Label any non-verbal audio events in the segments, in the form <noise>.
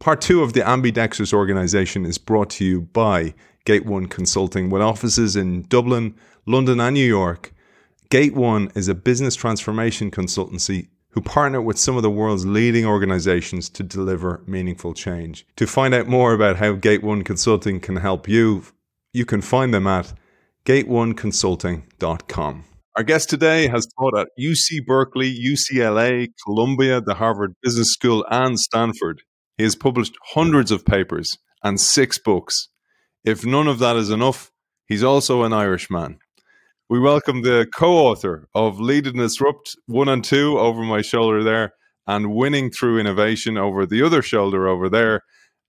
Part two of the Ambidextrous organization is brought to you by Gate One Consulting with offices in Dublin, London, and New York. Gate One is a business transformation consultancy who partner with some of the world's leading organizations to deliver meaningful change. To find out more about how Gate One Consulting can help you, you can find them at gateoneconsulting.com. Our guest today has taught at UC Berkeley, UCLA, Columbia, the Harvard Business School, and Stanford. He has published hundreds of papers and six books. If none of that is enough, he's also an Irishman. We welcome the co author of Lead and Disrupt 1 and 2 over my shoulder there, and Winning Through Innovation over the other shoulder over there,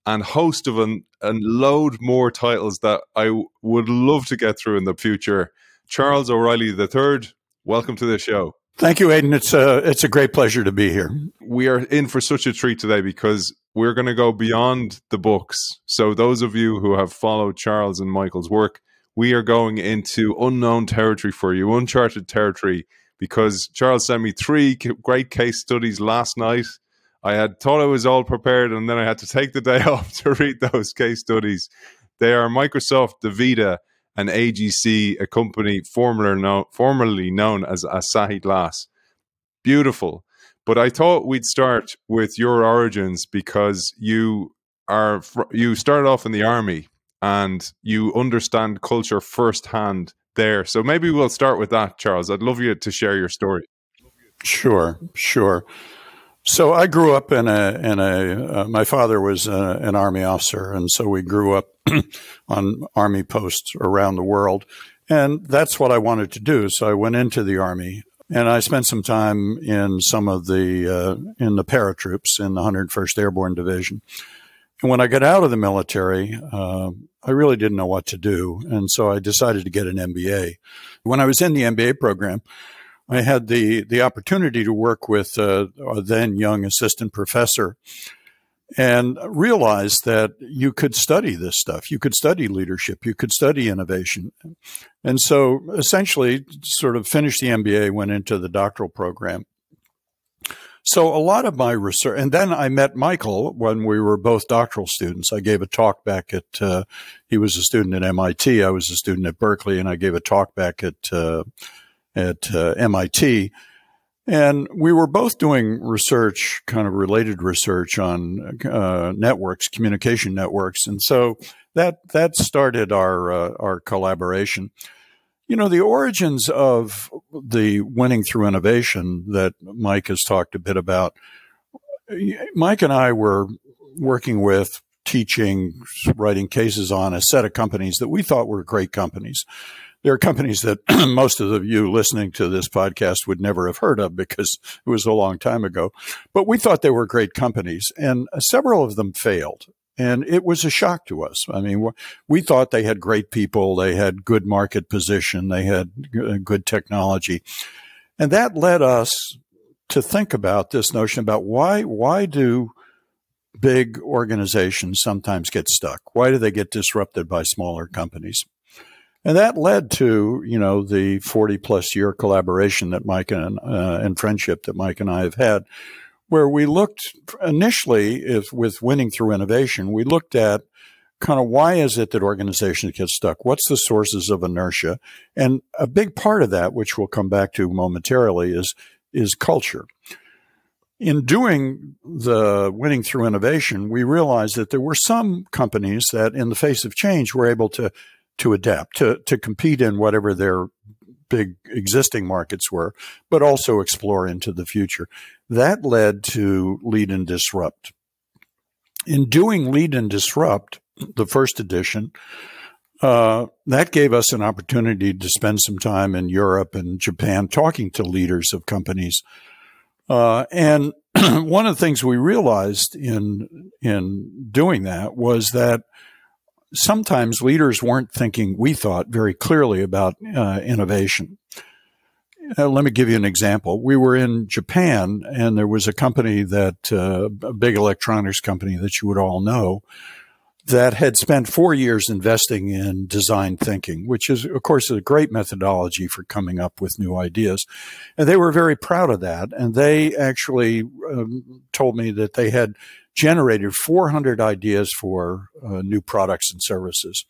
and host of an, a load more titles that I w- would love to get through in the future. Charles O'Reilly III, welcome to the show. Thank you, Aiden. It's a it's a great pleasure to be here. We are in for such a treat today because we're going to go beyond the books. So those of you who have followed Charles and Michael's work, we are going into unknown territory for you, uncharted territory. Because Charles sent me three great case studies last night. I had thought I was all prepared, and then I had to take the day <laughs> off to read those case studies. They are Microsoft, DaVita, and AGC, a company formerly known, formerly known as Asahi Glass. Beautiful. But I thought we'd start with your origins because you are you started off in the army and you understand culture firsthand there. So maybe we'll start with that, Charles. I'd love you to share your story. Sure, sure. So I grew up in a in a. Uh, my father was a, uh, an army officer, and so we grew up <clears throat> on army posts around the world, and that's what I wanted to do. So I went into the army, and I spent some time in some of the uh, in the paratroops in the 101st Airborne Division. And when I got out of the military, uh, I really didn't know what to do, and so I decided to get an MBA. When I was in the MBA program. I had the the opportunity to work with uh, a then young assistant professor and realized that you could study this stuff. You could study leadership. You could study innovation. And so essentially, sort of finished the MBA, went into the doctoral program. So a lot of my research, and then I met Michael when we were both doctoral students. I gave a talk back at, uh, he was a student at MIT. I was a student at Berkeley, and I gave a talk back at uh, at uh, MIT. And we were both doing research, kind of related research on uh, networks, communication networks, and so that that started our uh, our collaboration. You know, the origins of the winning through innovation that Mike has talked a bit about. Mike and I were working with, teaching, writing cases on a set of companies that we thought were great companies there are companies that <clears throat> most of the you listening to this podcast would never have heard of because it was a long time ago. But we thought they were great companies, and several of them failed. And it was a shock to us. I mean, we thought they had great people, they had good market position, they had uh, good technology. And that led us to think about this notion about why why do big organizations sometimes get stuck? Why do they get disrupted by smaller companies? And that led to, you know, the 40 plus year collaboration that Mike and, uh, and friendship that Mike and I have had, where we looked initially if, with winning through innovation, we looked at kind of why is it that organizations get stuck? What's the sources of inertia? And a big part of that, which we'll come back to momentarily, is, is culture. In doing the winning through innovation, we realized that there were some companies that, in the face of change, were able to to adapt, to, to compete in whatever their big existing markets were, but also explore into the future. That led to Lead and Disrupt. In doing Lead and Disrupt, the first edition, uh, that gave us an opportunity to spend some time in Europe and Japan talking to leaders of companies. Uh, and <clears throat> one of the things we realized in in doing that was that sometimes leaders weren't thinking, we thought, very clearly about uh, innovation. Uh, let me give you an example. We were in Japan, and there was a company that, uh, a big electronics company that you would all know, that had spent four years investing in design thinking, which is, of course, a great methodology for coming up with new ideas. And they were very proud of that. And they actually um, told me that they had generated 400 ideas for uh, new products and services.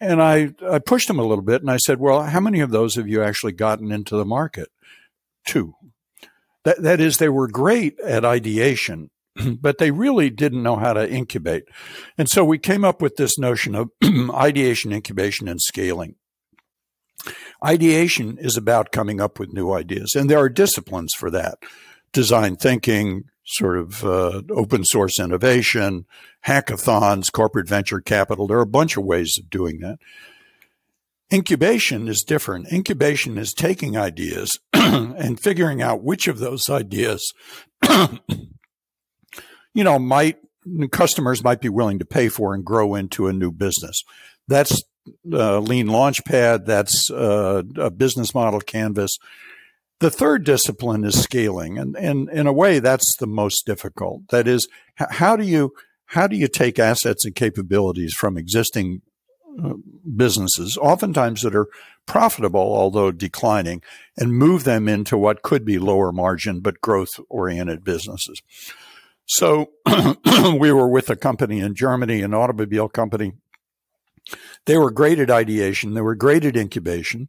And I, I pushed them a little bit and I said, well, how many of those have you actually gotten into the market? Two. That, that is, they were great at ideation, <clears throat> but they really didn't know how to incubate. And so we came up with this notion of <clears throat> ideation, incubation, and scaling. Ideation is about coming up with new ideas, and there are disciplines for that design thinking, sort of uh, open source innovation, hackathons, corporate venture capital. There are a bunch of ways of doing that. Incubation is different. Incubation is taking ideas <clears throat> and figuring out which of those ideas <clears throat> you know, might customers might be willing to pay for and grow into a new business. That's uh, Lean Launchpad. That's uh, a business model canvas. The third discipline is scaling, and, in a way, that's the most difficult. That is, how do you how do you take assets and capabilities from existing uh, businesses, oftentimes that are profitable although declining, and move them into what could be lower margin but growth oriented businesses? So <clears throat> we were with a company in Germany, an automobile company. They were great at ideation. They were great at incubation.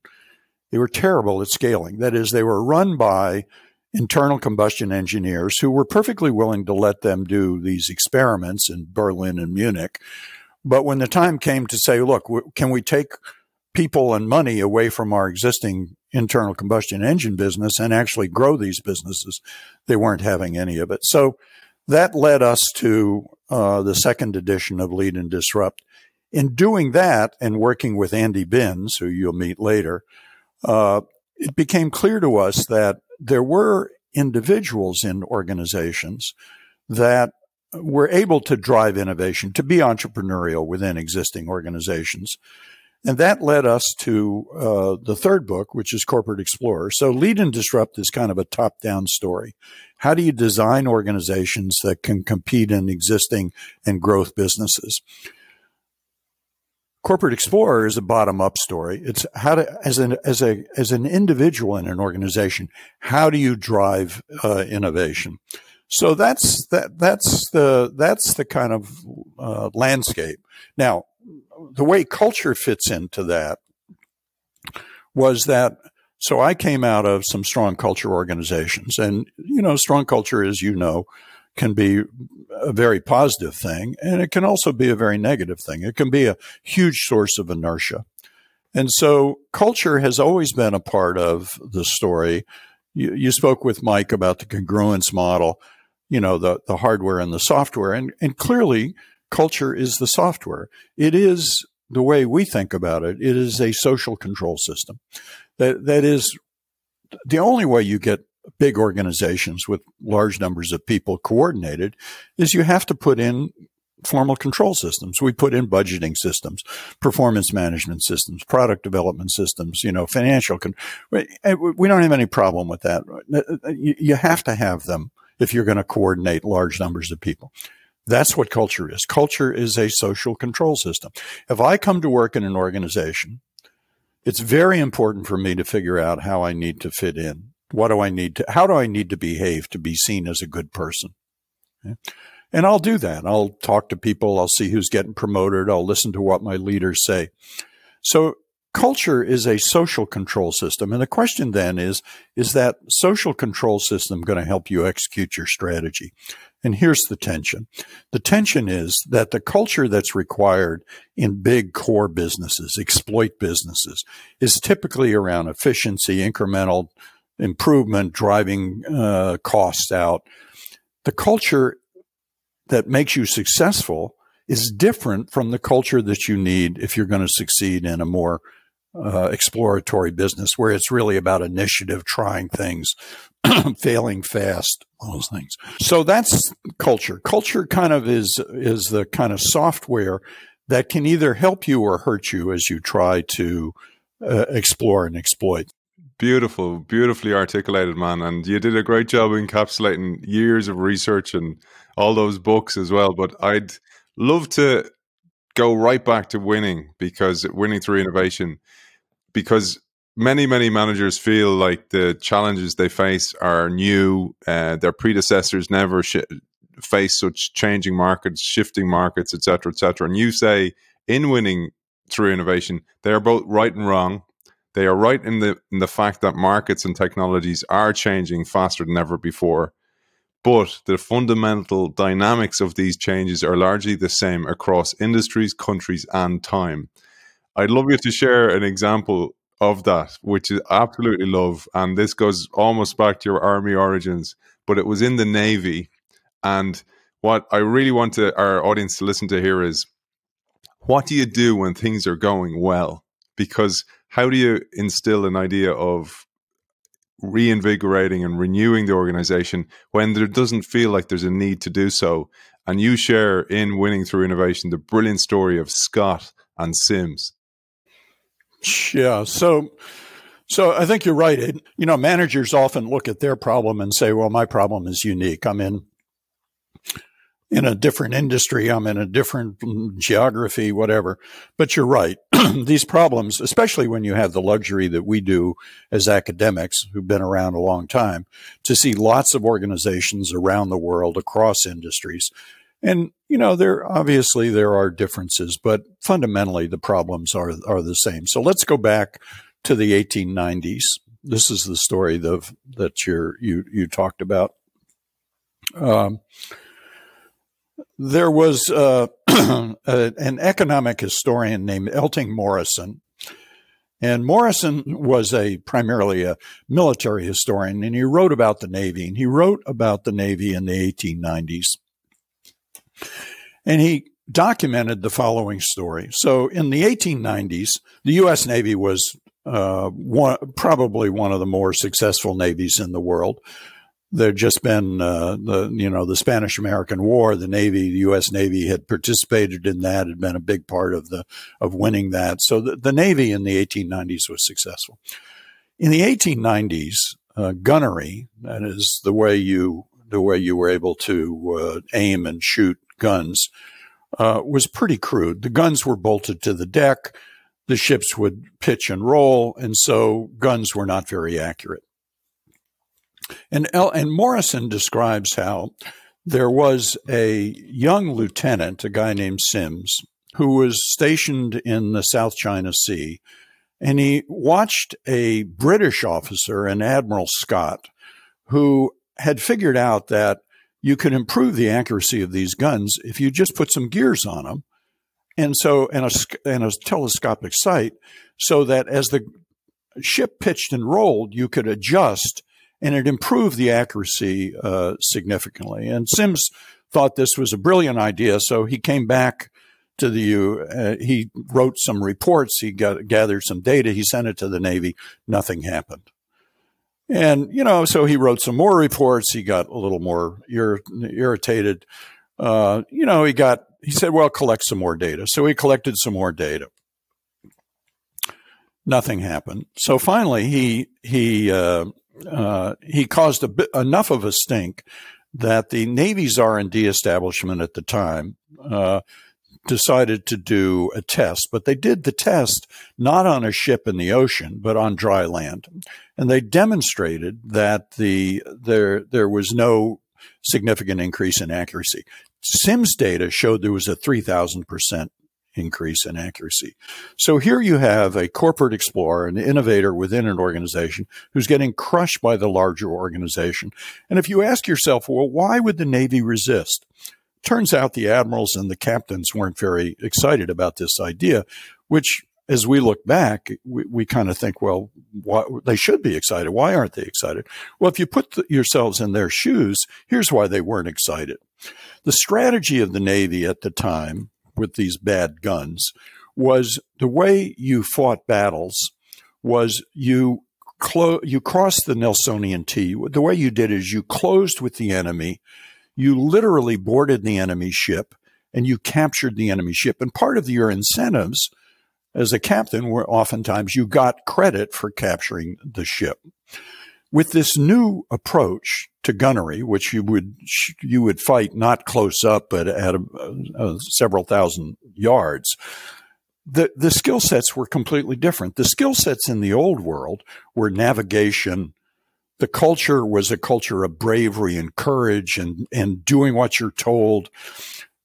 They were terrible at scaling. That is, they were run by internal combustion engineers who were perfectly willing to let them do these experiments in Berlin and Munich. But when the time came to say, look, can we take people and money away from our existing internal combustion engine business and actually grow these businesses, they weren't having any of it. So that led us to uh, the second edition of Lead and Disrupt. In doing that and working with Andy Binns, who you'll meet later, uh, it became clear to us that there were individuals in organizations that were able to drive innovation, to be entrepreneurial within existing organizations. And that led us to uh, the third book, which is Corporate Explorer. So Lead and Disrupt is kind of a top down story. How do you design organizations that can compete in existing and growth businesses? Corporate Explorer is a bottom up story. It's how to, as an, as a, as an individual in an organization, how do you drive uh, innovation? So that's, that, that's the, that's the kind of uh, landscape. Now, the way culture fits into that was that so I came out of some strong culture organizations and you know strong culture as you know can be a very positive thing and it can also be a very negative thing it can be a huge source of inertia and so culture has always been a part of the story you, you spoke with Mike about the congruence model you know the the hardware and the software and and clearly culture is the software. It is the way we think about it. It is a social control system. That that is the only way you get big organizations with large numbers of people coordinated is you have to put in formal control systems. We put in budgeting systems, performance management systems, product development systems, you know, financial. Con- we eh, don't have any problem with that. Uh, uh, you have to have them if you're going to coordinate large numbers of people. That's what culture is. Culture is a social control system. If I come to work in an organization, it's very important for me to figure out how I need to fit in. What do I need to, how do I need to behave to be seen as a good person? Okay? And I'll do that. I'll talk to people. I'll see who's getting promoted. I'll listen to what my leaders say. So culture is a social control system. And the question then is, is that social control system going to help you execute your strategy? And here's the tension. The tension is that the culture that's required in big core businesses, exploit businesses, is typically around efficiency, incremental improvement, driving uh, costs out. The culture that makes you successful is different from the culture that you need if you're going to succeed in a more uh, exploratory business where it's really about initiative, trying things, <clears throat> failing fast, all those things. So that's culture. Culture kind of is is the kind of software that can either help you or hurt you as you try to uh, explore and exploit. Beautiful, beautifully articulated, man. And you did a great job encapsulating years of research and all those books as well. But I'd love to go right back to winning because winning through innovation, because many many managers feel like the challenges they face are new. Uh, their predecessors never sh- face such changing markets, shifting markets, etc., etc. And you say in winning through innovation, they are both right and wrong. They are right in the in the fact that markets and technologies are changing faster than ever before. But the fundamental dynamics of these changes are largely the same across industries, countries, and time. I'd love you to share an example of that, which I absolutely love. And this goes almost back to your army origins, but it was in the Navy. And what I really want to, our audience to listen to here is what do you do when things are going well? Because how do you instill an idea of reinvigorating and renewing the organization when there doesn't feel like there's a need to do so? And you share in Winning Through Innovation the brilliant story of Scott and Sims. Yeah. So, so I think you're right. It, you know, managers often look at their problem and say, well, my problem is unique. I'm in, in a different industry. I'm in a different geography, whatever. But you're right. <clears throat> These problems, especially when you have the luxury that we do as academics who've been around a long time to see lots of organizations around the world across industries and you know, there obviously there are differences, but fundamentally the problems are are the same. So let's go back to the 1890s. This is the story of, that you you talked about. Um, there was uh, <clears throat> an economic historian named Elting Morison, and Morison was a primarily a military historian, and he wrote about the Navy. And he wrote about the Navy in the 1890s. And he documented the following story. So in the 1890s, the U.S. Navy was uh, one, probably one of the more successful navies in the world. There'd just been uh, the you know the Spanish American War. The Navy, the U.S. Navy, had participated in that. Had been a big part of the of winning that. So the, the Navy in the 1890s was successful. In the 1890s, uh, gunnery, that is the way you the way you were able to uh, aim and shoot guns uh, was pretty crude. The guns were bolted to the deck, the ships would pitch and roll, and so guns were not very accurate. And, and Morison describes how there was a young lieutenant, a guy named Sims, who was stationed in the South China Sea, and he watched a British officer, an Admiral Scott, who had figured out that you could improve the accuracy of these guns if you just put some gears on them. And so, and a, and a telescopic sight so that as the ship pitched and rolled, you could adjust and it improved the accuracy uh, significantly. And Sims thought this was a brilliant idea. So he came back to the U. Uh, he wrote some reports. He got, gathered some data. He sent it to the Navy. Nothing happened. And, you know, so he wrote some more reports. He got a little more ir- irritated. Uh, you know, he got, he said, well, collect some more data. So he collected some more data. Nothing happened. So finally, he, he, uh, uh, he caused bit, enough of a stink that the Navy's R&D establishment at the time, uh, decided to do a test, but they did the test not on a ship in the ocean, but on dry land. And they demonstrated that the there there was no significant increase in accuracy. Sims data showed there was a 3000% increase in accuracy. So here you have a corporate explorer, an innovator within an organization who's getting crushed by the larger organization. And if you ask yourself, well, why would the Navy resist? Turns out the admirals and the captains weren't very excited about this idea, which as we look back, we, we kind of think, well, why, they should be excited. Why aren't they excited? Well, if you put the, yourselves in their shoes, here's why they weren't excited. The strategy of the Navy at the time with these bad guns was the way you fought battles was you clo- you crossed the Nelsonian T. The way you did is you closed with the enemy you literally boarded the enemy ship and you captured the enemy ship. And part of your incentives as a captain were oftentimes you got credit for capturing the ship. With this new approach to gunnery, which you would you would fight not close up, but at a, a, several thousand yards. The, the skill sets were completely different. The skill sets in the old world were navigation. The culture was a culture of bravery and courage and, and doing what you're told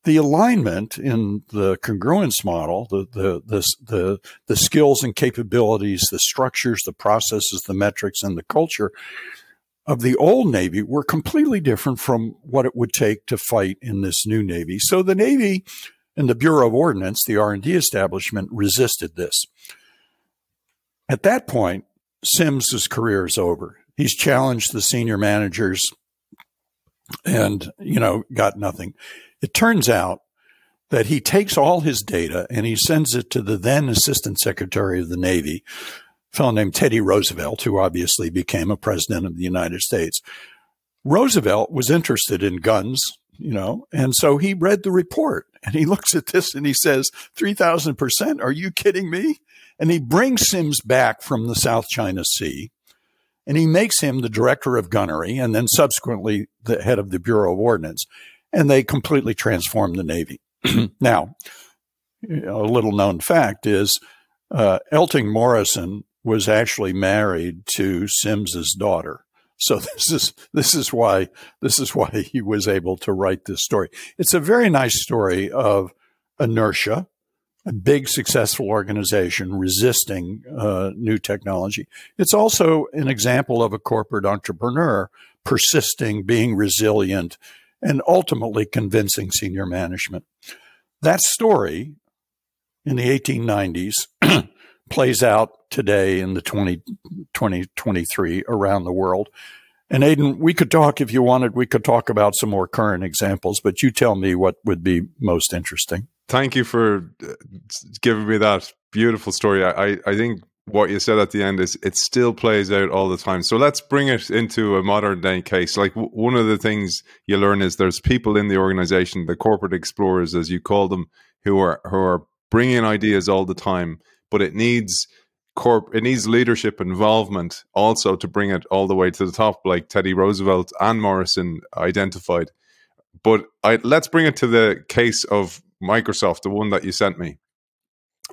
the alignment in the congruence model, the, the, the, the, the skills and capabilities, the structures, the processes, the metrics, and the culture of the old Navy were completely different from what it would take to fight in this new Navy. So the Navy and the Bureau of Ordnance, the R&D establishment, resisted this. At that point, Sims' career is over. He's challenged the senior managers and, you know, got nothing. It turns out that he takes all his data and he sends it to the then Assistant Secretary of the Navy, fellow named Teddy Roosevelt, who obviously became a president of the United States. Roosevelt was interested in guns, you know, and so he read the report and he <laughs> looks at this and he says, 3000%? Are you kidding me? And he brings Sims back from the South China Sea and he makes him the director of gunnery and then subsequently the head of the Bureau of Ordnance and they completely transformed the Navy. <clears throat> now, a little known fact is uh, Elting Morison was actually married to Sims's daughter. So <laughs> this is this is why this is why he was able to write this story. It's a very nice story of inertia, a big successful organization resisting uh, new technology. It's also an example of a corporate entrepreneur persisting, being resilient, and ultimately convincing senior management. That story in the 1890s <clears throat> plays out today in the 20, 2023 around the world. And Aiden, we could talk if you wanted, we could talk about some more current examples, but you tell me what would be most interesting. Thank you for uh, giving me that beautiful story. I, I think what you said at the end is it still plays out all the time. So let's bring it into a modern day case. Like w- one of the things you learn is there's people in the organization, the corporate explorers, as you call them, who are who are bringing ideas all the time. But it needs corp, it needs leadership involvement also to bring it all the way to the top, like Teddy Roosevelt and Morison identified. But I, let's bring it to the case of Microsoft, the one that you sent me,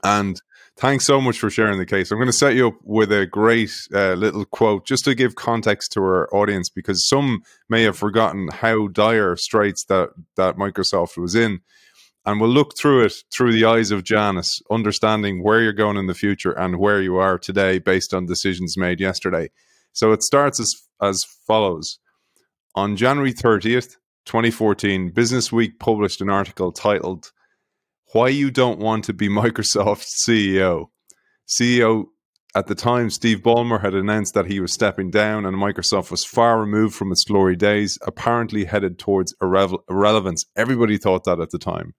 and Thanks so much for sharing the case. I'm going to set you up with a great uh, little quote just to give context to our audience because some may have forgotten how dire straits that, that Microsoft was in. And we'll look through it through the eyes of Janus, understanding where you're going in the future and where you are today based on decisions made yesterday. So it starts as, as follows On January 30th, 2014, Business Week published an article titled why you don't want to be <laughs> Microsoft's CEO. CEO at the time, Steve Ballmer had announced that he was stepping down, and Microsoft was far removed from its glory days, apparently headed towards irre- irrelevance. Everybody thought that at the time.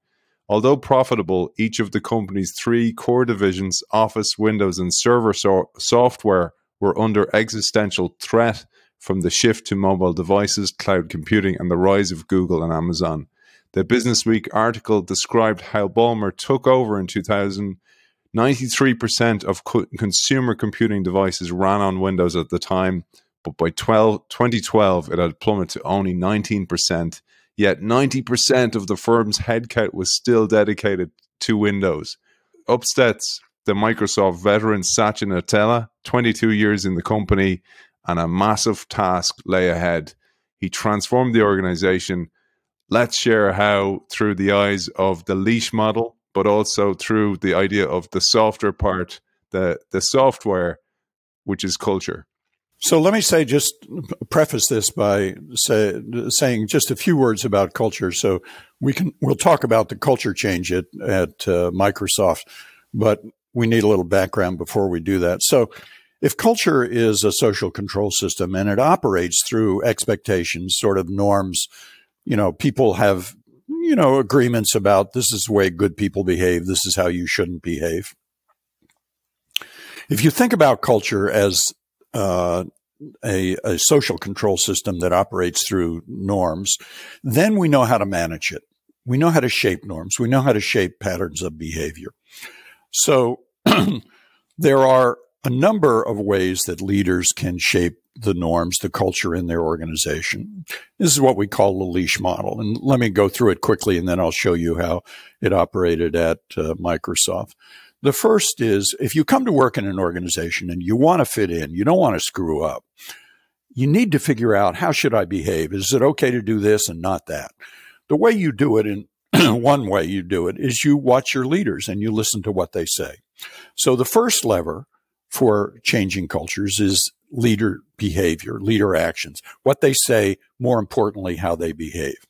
Although profitable, each of the company's three core divisions, Office, Windows, and server so- software, were under existential threat from the shift to mobile devices, cloud computing, and the rise of Google and Amazon. The Business Week article described how Ballmer took over in 2000. 93% of co- consumer computing devices ran on Windows at the time, but by 12, 2012 it had plummeted to only 19%. Yet 90% of the firm's headcount was still dedicated to Windows. Upstets the Microsoft veteran Satya Nadella, 22 years in the company, and a massive task lay ahead. He transformed the organization let's share how through the eyes of the leash model but also through the idea of the software part the the software which is culture so let me say just preface this by say, saying just a few words about culture so we can we'll talk about the culture change at at uh, Microsoft but we need a little background before we do that so if culture is a social control system and it operates through expectations sort of norms you know, people have, you know, agreements about this is the way good people behave. This is how you shouldn't behave. If you think about culture as uh, a, a social control system that operates through norms, then we know how to manage it. We know how to shape norms. We know how to shape patterns of behavior. So <clears throat> there are a number of ways that leaders can shape the norms, the culture in their organization. This is what we call the leash model. And let me go through it quickly and then I'll show you how it operated at uh, Microsoft. The first is if you come to work in an organization and you want to fit in, you don't want to screw up, you need to figure out how should I behave? Is it okay to do this and not that? The way you do it in <clears throat> one way you do it is you watch your leaders and you listen to what they say. So the first lever for changing cultures is leader behavior, leader actions, what they say, more importantly, how they behave.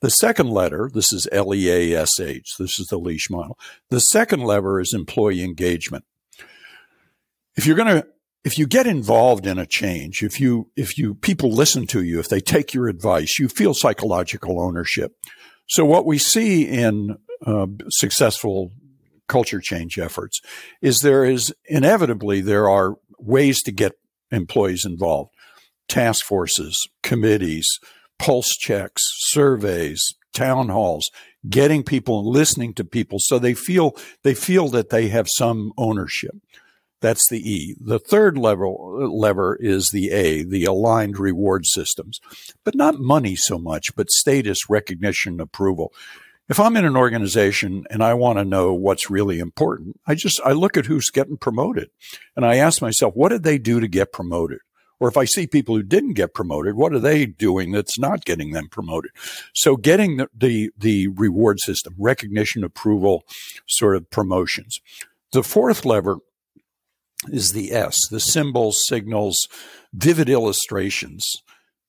The second letter, this is L E A S H, this is the leash model. The second lever is employee engagement. If you're going to if you get involved in a change, if you if you people listen to you, if they take your advice, you feel psychological ownership. So what we see in uh, successful culture change efforts is there is inevitably there are ways to get employees involved. Task forces, committees, pulse checks, surveys, town halls, getting people and listening to people so they feel they feel that they have some ownership. That's the E. The third level lever is the A, the aligned reward systems, but not money so much, but status, recognition, approval. If I'm in an organization and I want to know what's really important, I just I look at who's getting promoted, and I ask myself, what did they do to get promoted? Or if I see people who didn't get promoted, what are they doing that's not getting them promoted? So getting the, the, the reward system, recognition, approval, sort of promotions. The fourth lever is the S, the symbols, signals, vivid illustrations.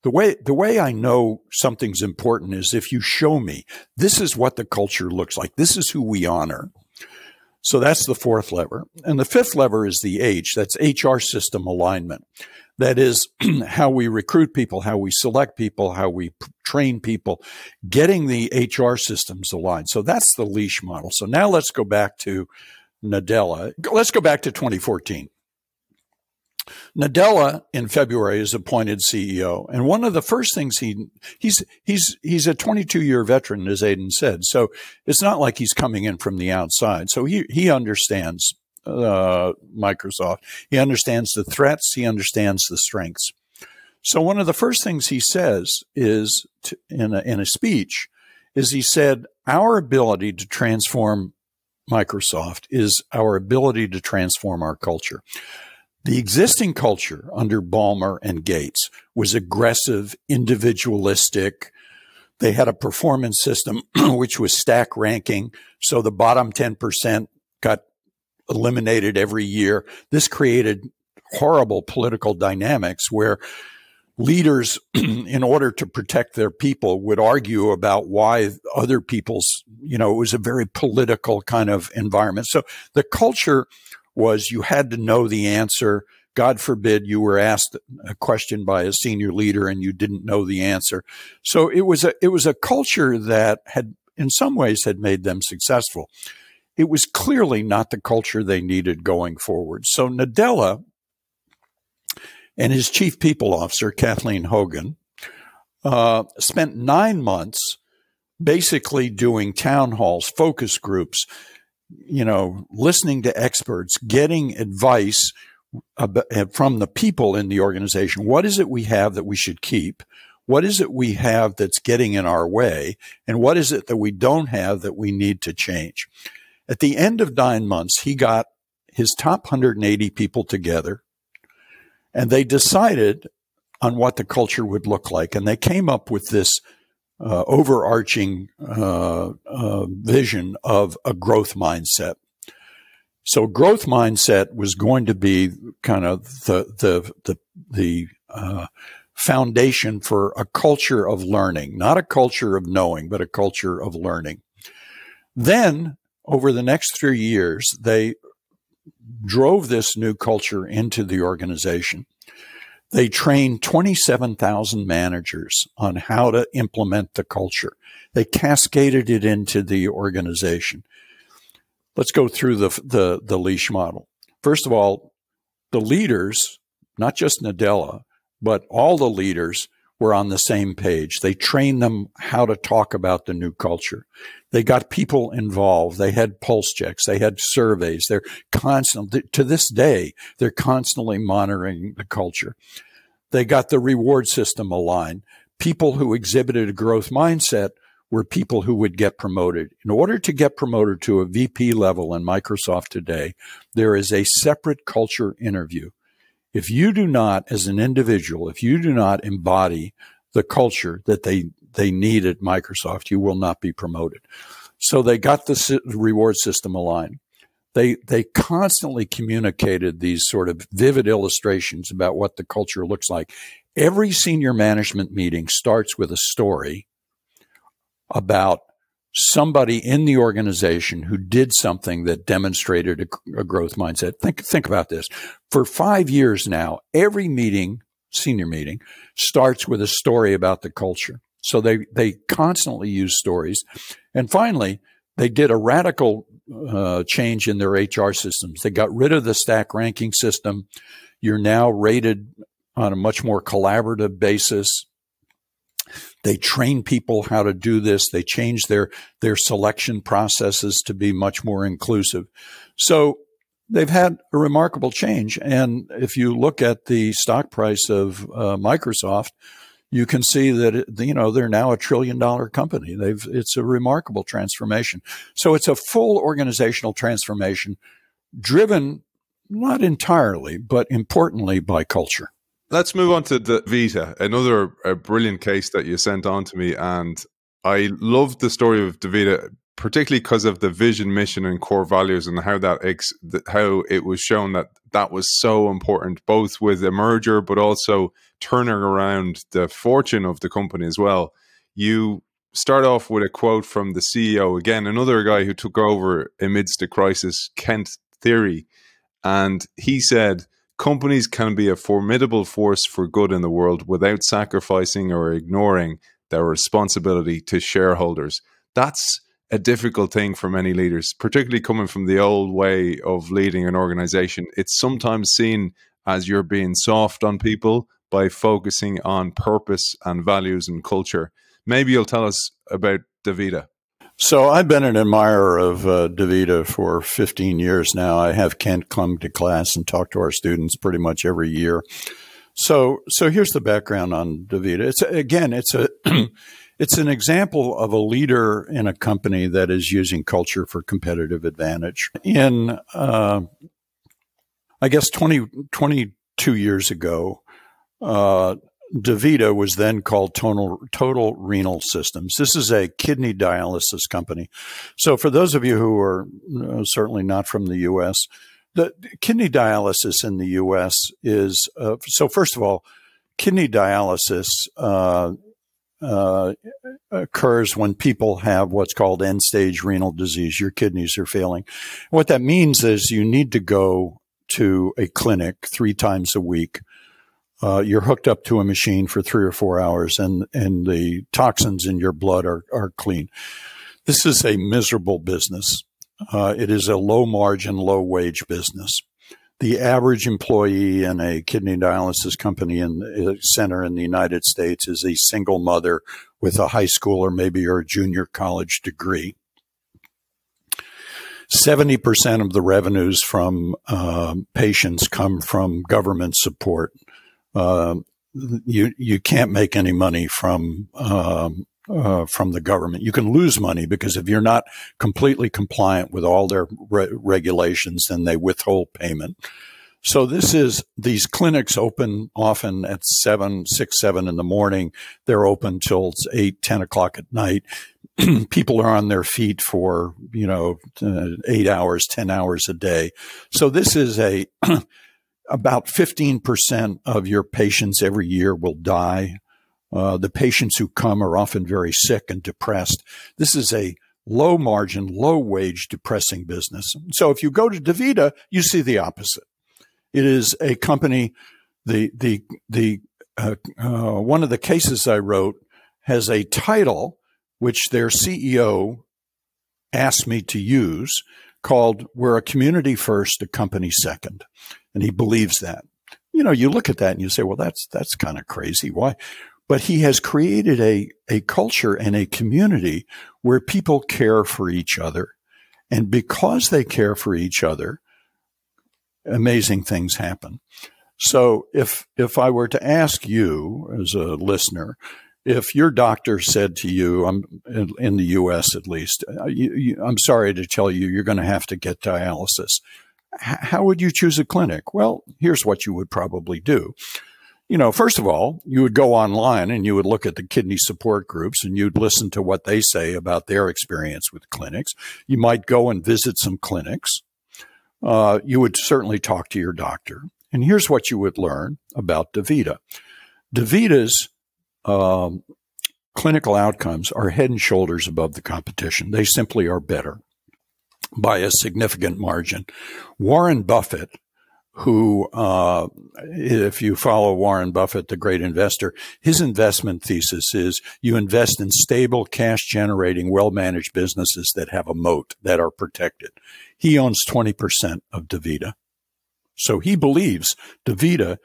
The way, the way I know something's important is if you show me this is what the culture looks like. This is who we honor. So that's the fourth lever. And the fifth lever is the H. That's HR system alignment. That is <clears throat> how we recruit people, how we select people, how we p- train people, getting the HR systems aligned. So that's the leash model. So now let's go back to Nadella. Let's go back to 2014. Nadella in February is appointed CEO, and one of the first things he he's he's he's a 22 year veteran, as Aidan said. So it's not like he's coming in from the outside. So he he understands uh, Microsoft. He understands the threats. He understands the strengths. So one of the first things he says is to, in a, in a speech is he said our ability to transform Microsoft is our ability to transform our culture. The existing culture under Ballmer and Gates was aggressive, individualistic. They had a performance system <clears throat> which was stack ranking. So the bottom 10% got eliminated every year. This created horrible political dynamics where leaders, <clears throat> in order to protect their people, would argue about why other people's, you know, it was a very political kind of environment. So the culture was you had to know the answer. God forbid you were asked a question by a senior leader and you didn't know the answer. So it was a it was a culture that had in some ways had made them successful. It was clearly not the culture they needed going forward. So Nadella and his chief people officer, Kathleen Hogan, uh, spent nine months basically doing town halls, focus groups, you know, listening to experts, getting advice from the people in the organization. What is it we have that we should keep? What is it we have that's getting in our way? And what is it that we don't have that we need to change? At the end of nine months, he got his top 180 people together and they decided on what the culture would look like. And they came up with this uh, overarching uh, uh, vision of a growth mindset. So, growth mindset was going to be kind of the the the, the uh, foundation for a culture of learning, not a culture of knowing, but a culture of learning. Then, over the next three years, they drove this new culture into the organization. They trained 27,000 managers on how to implement the culture. They cascaded it into the organization. Let's go through the, the, the leash model. First of all, the leaders, not just Nadella, but all the leaders were on the same page. They trained them how to talk about the new culture. They got people involved. They had pulse checks. They had surveys. They're constantly, to this day, they're constantly monitoring the culture. They got the reward system aligned. People who exhibited a growth mindset were people who would get promoted. In order to get promoted to a VP level in Microsoft today, there is a separate culture interview. If you do not, as an individual, if you do not embody the culture that they, they need at Microsoft, you will not be promoted. So they got the reward system aligned. They, they constantly communicated these sort of vivid illustrations about what the culture looks like. Every senior management meeting starts with a story about somebody in the organization who did something that demonstrated a, a, growth mindset. Think, think about this. For five years now, every meeting, senior meeting, starts with a story about the culture. So they, they constantly use stories. And finally, they did a radical uh, change in their HR systems. They got rid of the stack ranking system. You're now rated on a much more collaborative basis. They train people how to do this. They change their, their selection processes to be much more inclusive. So they've had a remarkable change. And if you look at the stock price of uh, Microsoft, you can see that you know they're now a trillion dollar company. They've it's a remarkable transformation. So it's a full organizational transformation driven not entirely, but importantly by culture. Let's move on to DaVita, another brilliant case that you sent on to me. And I loved the story of DaVita, particularly because of the vision, mission, and core values, and how that ex- how it was shown that that was so important, both with a merger, but also turning around the fortune of the company as well. You start off with a quote from the CEO again, another guy who took over amidst the crisis, Kent Thiry, and he said companies can be a formidable force for good in the world without sacrificing or ignoring their responsibility to shareholders. That's a difficult thing for many leaders, particularly coming from the old way of leading an organization. It's sometimes seen as you're being soft on people by focusing on purpose and values and culture. Maybe you'll tell us about DaVita. So I've been an admirer of uh, DaVita for 15 years now. I have Kent come to class and talk to our students pretty much every year. So, so here's the background on DaVita. It's again, it's a, <clears throat> it's an example of a leader in a company that is using culture for competitive advantage. In, uh, I guess 20, 22 years ago, uh, DaVita was then called Total, Total Renal Systems. This is a kidney dialysis company. So, for those of you who are uh, certainly not from the U.S., the kidney dialysis in the U.S. is uh, so. First of all, kidney dialysis uh, uh, occurs when people have what's called end stage renal disease. Your kidneys are failing. What that means is you need to go to a clinic three times a week uh, you're hooked up to a machine for three or four hours and, and the toxins in your blood are, are clean. This is a miserable business. Uh, it is a low margin, low wage business. The average employee in a kidney dialysis company in uh, center in the United States is a single mother with a high school or maybe or a junior college degree. 70% of the revenues from uh, patients come from government support you you can't make any money from um, uh, from the government. You can lose money because if you're not completely compliant with all their re- regulations, then they withhold payment. So this is these clinics open often at seven, six, seven in the morning. They're open till eight, ten o'clock at night. <clears throat> People are on their feet for you know uh, eight hours, ten hours a day. So this is a <clears throat> about 15% of your patients every year will die. Uh, the patients who come are often very sick and depressed. This is a low margin, low wage, depressing business. So if you go to DaVita, you see the opposite. It is a company. The the the uh, uh, one of the cases I wrote has a title which their CEO asked me to use called "We're a community first, a company second and he believes that. You know, you look at that and you say, well, that's that's kind of crazy. Why but he has created a, a culture and a community where people care for each other. And because they care for each other, amazing things happen. So if, if I were to ask you as a listener, if your doctor said to you, I'm in, the U.S. at least, uh, I'm sorry to tell you, you're going to have to get dialysis. How would you choose a clinic? Well, here's what you would probably do. You know, first of all, you would go online and you would look at the kidney support groups and you'd listen to what they say about their experience with clinics. You might go and visit some clinics. Uh, you would certainly talk to your doctor. And here's what you would learn about DaVita. DaVita's um, clinical outcomes are head and shoulders above the competition. They simply are better by a significant margin. Warren Buffett, who, uh, if you follow Warren Buffett, the great investor, his investment thesis is you invest in stable, cash generating, well managed businesses that have a moat, that are protected. He owns 20% of DaVita. So he believes DaVita.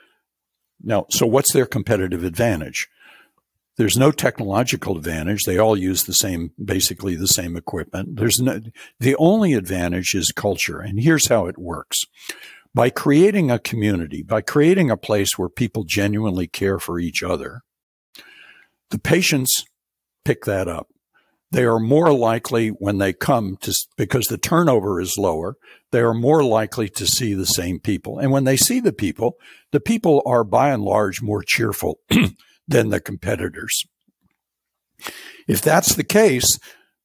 Now, so what's their competitive advantage? There's no technological advantage. They all use the same, basically the same equipment. There's no, the only advantage is culture. And here's how it works. By creating a community, by creating a place where people genuinely care for each other, the patients pick that up. They are more likely when they come to, because the turnover is lower, they are more likely to see the same people. And when they see the people, the people are by and large more cheerful <clears throat> than the competitors. If that's the case,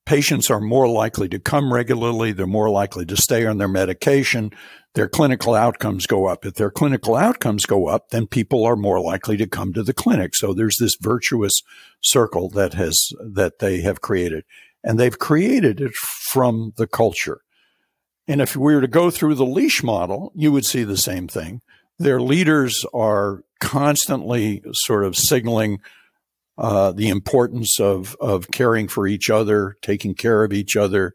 patients are more likely to come regularly. They're more likely to stay on their medication. Their clinical outcomes go up. If their clinical outcomes go up, then people are more likely to come to the clinic. So there's this virtuous circle that has, that they have created and they've created it from the culture. And if we were to go through the LEASH model, you would see the same thing. Their leaders are constantly sort of signaling uh, the importance of of caring for each other, taking care of each other.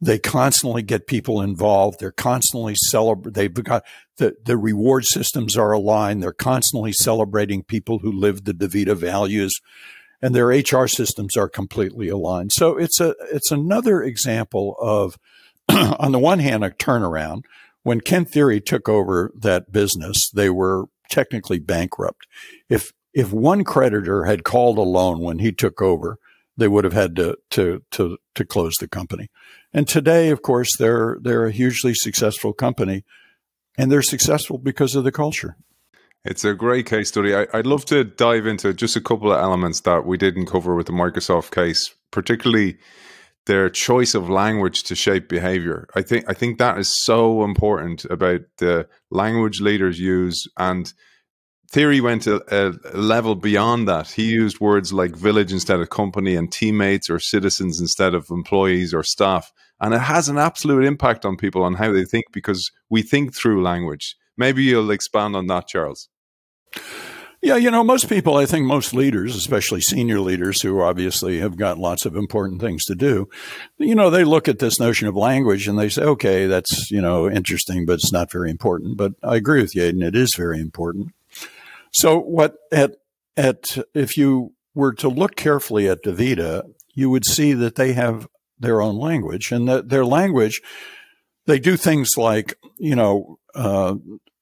They constantly get people involved. They're constantly celebrate. They've got the the reward systems are aligned. They're constantly celebrating people who live the DaVita values, and their HR systems are completely aligned. So it's a it's another example of, <clears throat> on the one hand, a turnaround. When Kent Thiry took over that business, they were technically bankrupt. If if one creditor had called a loan when he took over, they would have had to to to to close the company. And today, of course, they're they're a hugely successful company, and they're successful because of the culture. It's a great case study. I, would love to dive into just a couple of elements that we didn't cover with the Microsoft case, particularly their choice of language to shape behavior. I think I think that is so important about the language leaders use and Thiry went a, a, level beyond that. He used words like village instead of company and teammates or citizens instead of employees or staff. And it has an absolute impact on people on how they think because we think through language. Maybe you'll expand on that, Charles. Yeah, you know, most people, I think most leaders, especially senior leaders who obviously have got lots of important things to do, you know, they look at this notion of language and they say, okay, that's, you know, interesting, but it's not very important. But I agree with you, Aidan, it is very important. So what at, at, if you were to look carefully at DaVita, you would see that they have their own language and that their language, they do things like, you know, uh,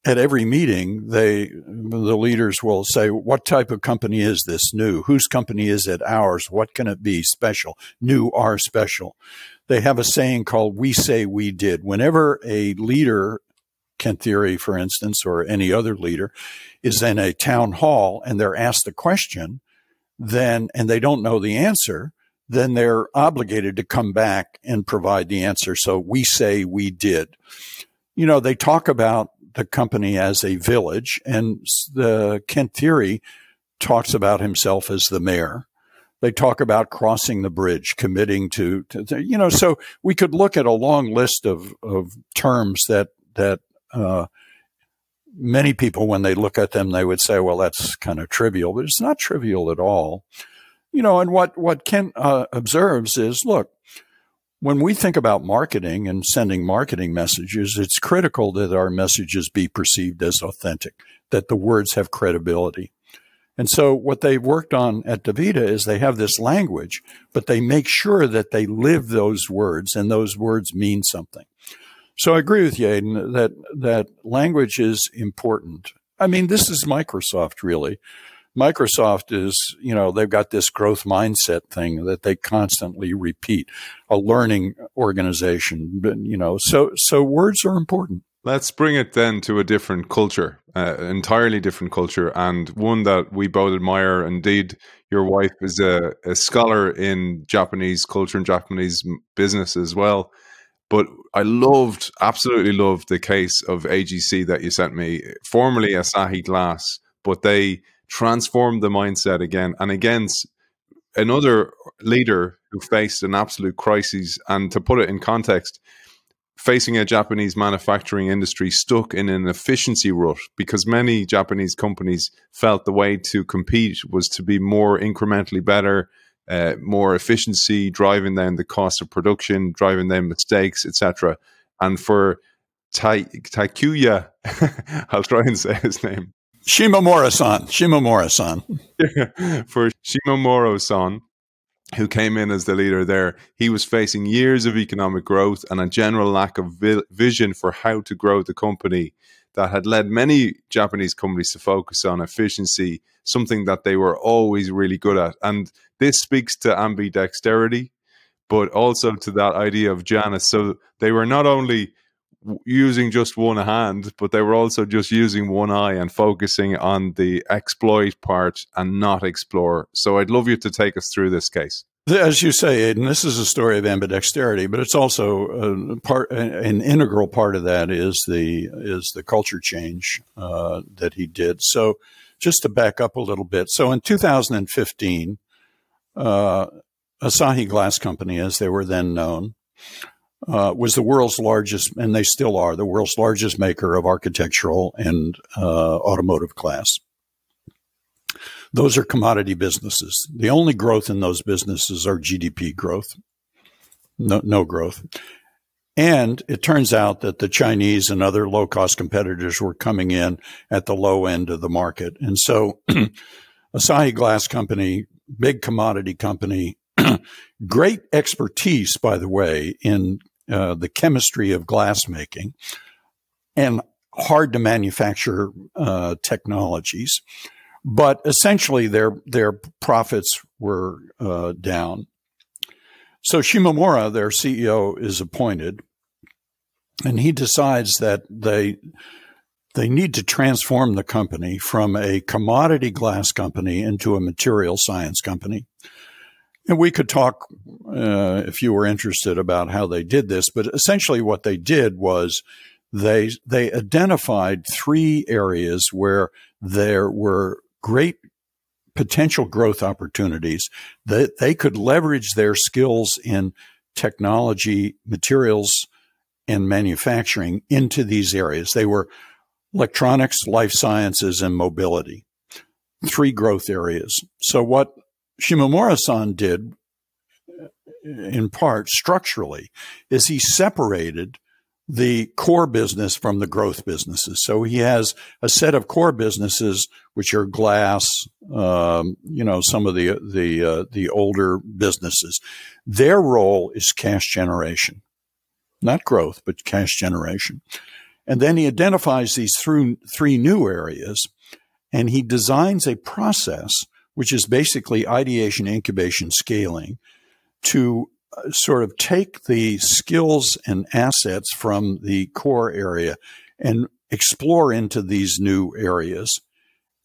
at every meeting, they the leaders will say, "What type of company is this? New? Whose company is it? Ours? What can it be? Special? New? Are special?" They have a saying called "We say we did." Whenever a leader, Kent Thiry, for instance, or any other leader, is in a town hall and they're asked a question, then and they don't know the answer, then they're obligated to come back and provide the answer. So we say we did. You know, they talk about the company as a village, and the Kent Thiry talks about himself as the mayor. They talk about crossing the bridge, committing to, to, you know. So we could look at a long list of of terms that that uh, many people, when they look at them, they would say, "Well, that's kind of trivial," but it's not trivial at all. You know, and what what Kent uh, observes is, look, when we think about marketing and sending marketing messages, it's critical that our messages be perceived as authentic, that the words have credibility. And so what they've worked on at DaVita is they have this language, but they make sure that they live those words and those words mean something. So I agree with you, Aidan, that, that language is important. I mean, this is Microsoft really. Microsoft is, you know, they've got this growth mindset thing that they constantly repeat, a learning organization, you know, so, so words are important. Let's bring it then to a different culture, uh, entirely different culture, and one that we both admire. Indeed, your wife is a, a scholar in Japanese culture and Japanese business as well. But I loved, absolutely loved the case of AGC that you sent me, formerly Asahi Glass, but they transformed the mindset again and against another leader who faced an absolute crisis. And to put it in context, facing a Japanese manufacturing industry stuck in an efficiency rut because many Japanese companies felt the way to compete was to be more incrementally better, uh, more efficiency, driving down the cost of production, driving down mistakes, etc. And for tai- Takuya, <laughs> I'll try and say his name. Shimomura-san. Shimomura-san. <laughs> for Shimomura-san, who came in as the leader there, he was facing years of economic growth and a general lack of vi- vision for how to grow the company that had led many Japanese companies to focus on efficiency, something that they were always really good at. And this speaks to ambidexterity, but also to that idea of Janus. So they were not only using just one hand, but they were also just using one eye and focusing on the exploit part and not explore. So I'd love you to take us through this case. As you say, Aidan, this is a story of ambidexterity, but it's also a part, an integral part of that is the is the culture change uh, that he did. So, just to back up a little bit, so in 2015, uh, Asahi Glass Company, as they were then known, uh, was the world's largest, and they still are, the world's largest maker of architectural and uh, automotive glass. Those are commodity businesses. The only growth in those businesses are GDP growth, no, no growth. And it turns out that the Chinese and other low cost competitors were coming in at the low end of the market. And so <clears throat> Asahi Glass Company, big commodity company, <clears throat> great expertise, by the way, in uh, the chemistry of glass making and hard to manufacture uh, technologies. But essentially, their their profits were uh, down. So Shimomura, their CEO, is appointed, and he decides that they they need to transform the company from a commodity glass company into a material science company. And we could talk, uh, if you were interested, about how they did this. But essentially, what they did was they they identified three areas where there were great potential growth opportunities that they could leverage their skills in technology, materials, and manufacturing into these areas. They were electronics, life sciences, and mobility. Three growth areas. So what Shimomura-san did in part structurally is he separated the core business from the growth businesses. So he has a set of core businesses, which are glass, um, you know, some of the the uh, the older businesses. Their role is cash generation, not growth, but cash generation. And then he identifies these through three new areas, and he designs a process which is basically ideation, incubation, scaling, to uh, sort of take the skills and assets from the core area and explore into these new areas.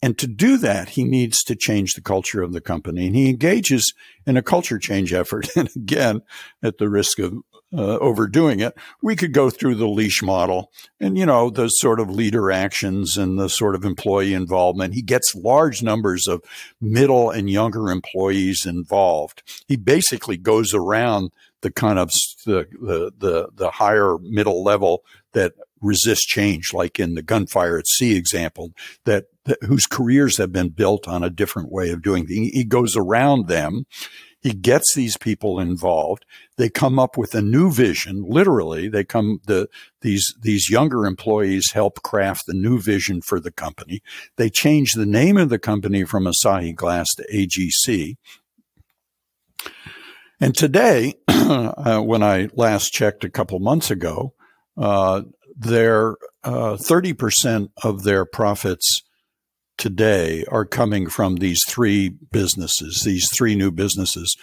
And to do that, he needs to change the culture of the company. And he engages in a culture change effort. And <laughs> again, at the risk of uh, overdoing it, we could go through the LEASH model and, you know, the sort of leader actions and the sort of employee involvement. He gets large numbers of middle and younger employees involved. He basically goes around the kind of the, the, the, the higher middle level that resist change, like in the gunfire at sea example, that, whose careers have been built on a different way of doing things. He goes around them He gets these people involved. They come up with a new vision. Literally, they come the these these younger employees help craft the new vision for the company. They change the name of the company from Asahi Glass to AGC. And today, <clears throat> uh, when I last checked a couple months ago, uh, their uh, 30% of their profits today are coming from these three businesses, these three new businesses.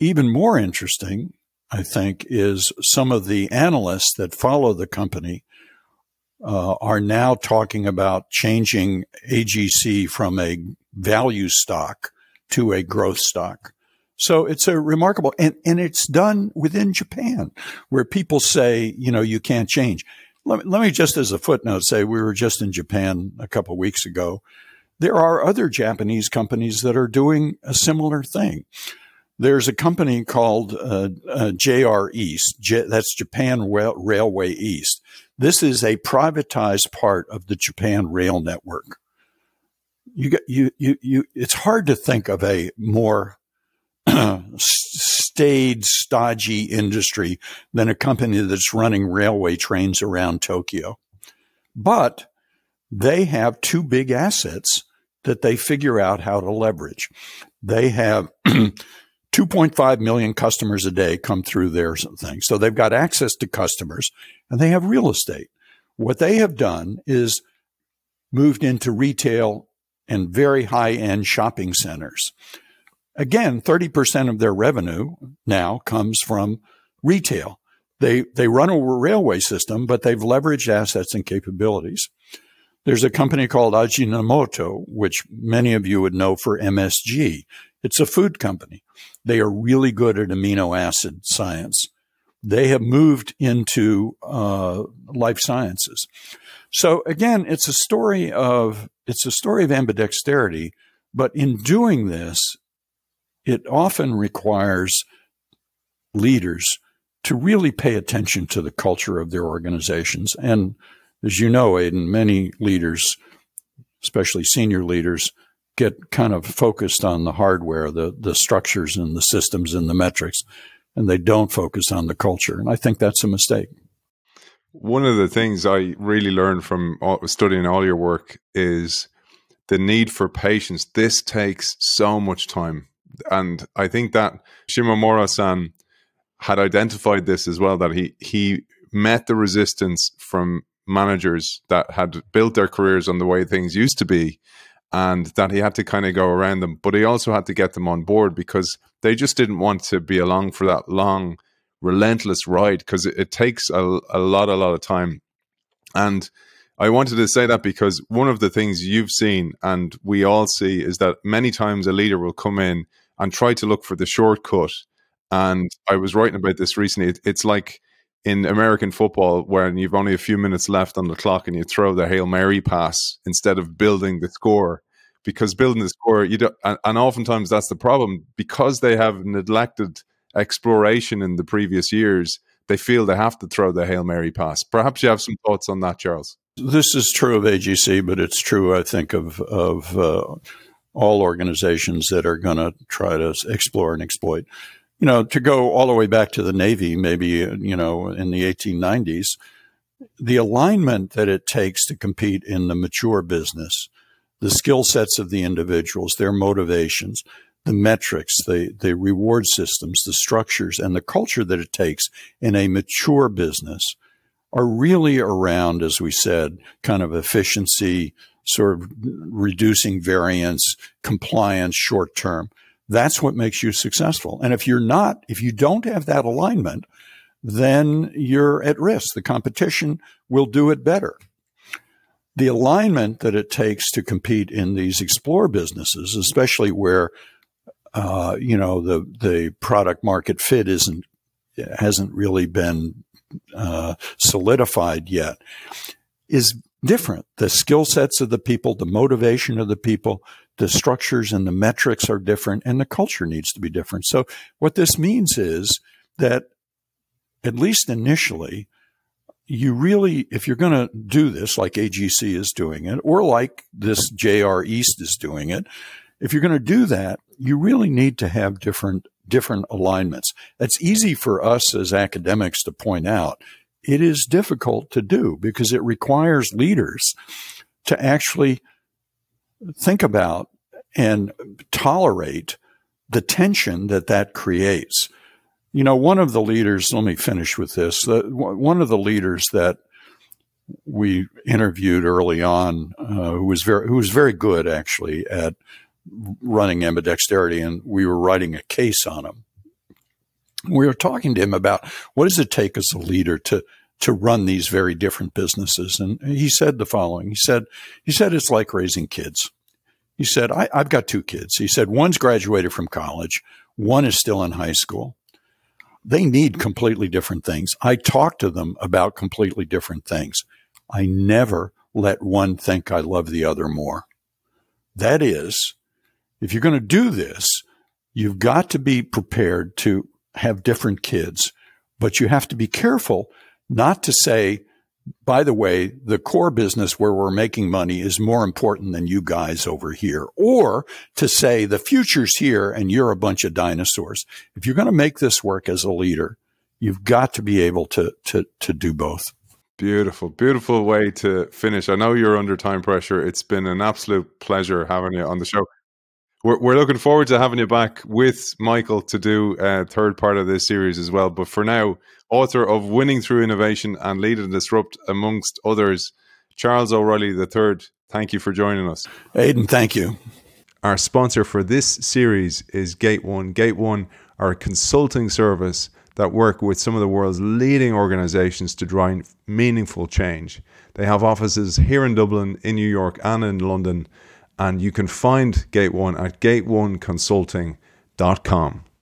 Even more interesting, I think, is some of the analysts that follow the company uh, are now talking about changing AGC from a value stock to a growth stock. So it's a remarkable, and, and it's done within Japan where people say, you know, you can't change. Let me, let me just as a footnote say we were just in Japan a couple weeks ago. There are other Japanese companies that are doing a similar thing. There's a company called uh, uh, JR East. J- that's Japan Rail- Railway East. This is a privatized part of the Japan Rail Network. You get you you you. It's hard to think of a more <clears throat> staid, stodgy industry than a company that's running railway trains around Tokyo. But they have two big assets that they figure out how to leverage. They have <clears throat> 2.5 million customers a day come through their thing. So they've got access to customers and they have real estate. What they have done is moved into retail and very high end shopping centers. Again, 30% of their revenue now comes from retail. They, they run a railway system, but they've leveraged assets and capabilities. There's a company called Ajinomoto, which many of you would know for MSG. It's a food company. They are really good at amino acid science. They have moved into uh, life sciences. So again, it's a story of it's a story of ambidexterity. But in doing this, it often requires leaders to really pay attention to the culture of their organizations. And as you know, Aidan, many leaders, especially senior leaders, get kind of focused on the hardware, the, the structures and the systems and the metrics, and they don't focus on the culture. And I think that's a mistake. One of the things I really learned from studying all your work is the need for patience. This takes so much time and I think that Shimomura-san had identified this as well that he he met the resistance from managers that had built their careers on the way things used to be and that he had to kind of go around them. But he also had to get them on board because they just didn't want to be along for that long relentless ride because it, it, takes a, a lot a lot of time. And I wanted to say that because one of the things you've seen and we all see is that many times a leader will come in and try to look for the shortcut. And I was writing about this recently. It, it's like in American football when you've only a few minutes left on the clock and you throw the Hail Mary pass instead of building the score. Because building the score, you don't, and, and oftentimes that's the problem because they have neglected exploration in the previous years. They feel they have to throw the Hail Mary pass. Perhaps you have some thoughts on that, Charles. This is true of AGC, but it's true, I think, of of uh, all organizations that are going to try to explore and exploit. You know, to go all the way back to the Navy, maybe you know, in the 1890s, the alignment that it takes to compete in the mature business, the skill sets of the individuals, their motivations, the metrics, the, the reward systems, the structures, and the culture that it takes in a mature business are really around, as we said, kind of efficiency, sort of reducing variance, compliance short term. That's what makes you successful. And if you're not, if you don't have that alignment, then you're at risk. The competition will do it better. The alignment that it takes to compete in these explore businesses, especially where uh, you know the the product market fit isn't hasn't really been uh, solidified yet is different. The skill sets of the people, the motivation of the people, the structures and the metrics are different, and the culture needs to be different. So, what this means is that, at least initially, you really, if you're going to do this like AGC is doing it, or like this JR East is doing it, if you're going to do that, you really need to have different different alignments. That's easy for us as academics to point out. It is difficult to do because it requires leaders to actually think about and tolerate the tension that that creates. You know, one of the leaders, let me finish with this. The, one of the leaders that we interviewed early on, uh, who was very, who was very good actually at running ambidexterity, and we were writing a case on him. We were talking to him about what does it take as a leader to to run these very different businesses, and he said the following. He said, he said it's like raising kids. He said, I, I've got two kids. He said, one's graduated from college, one is still in high school they need completely different things. I talk to them about completely different things. I never let one think I love the other more. That is, if you're going to do this, you've got to be prepared to have different kids, but you have to be careful not to say, by the way, the core business where we're making money is more important than you guys over here, or to say the future's here and you're a bunch of dinosaurs. If you're going to make this work as a leader, you've got to be able to, to, to do both. Beautiful, beautiful way to finish. I know you're under time pressure. It's been an absolute pleasure having you on the show. We're, we're looking forward to having you back with Michael to do a third part of this series as well. But for now, author of Winning Through Innovation and Lead and Disrupt, amongst others, Charles O'Reilly III, thank you for joining us. Aidan, thank you. Our sponsor for this series is Gate One. Gate One, are a consulting service that work with some of the world's leading organizations to drive meaningful change. They have offices here in Dublin, in New York, and in London. And you can find Gate One at gateoneconsulting.com.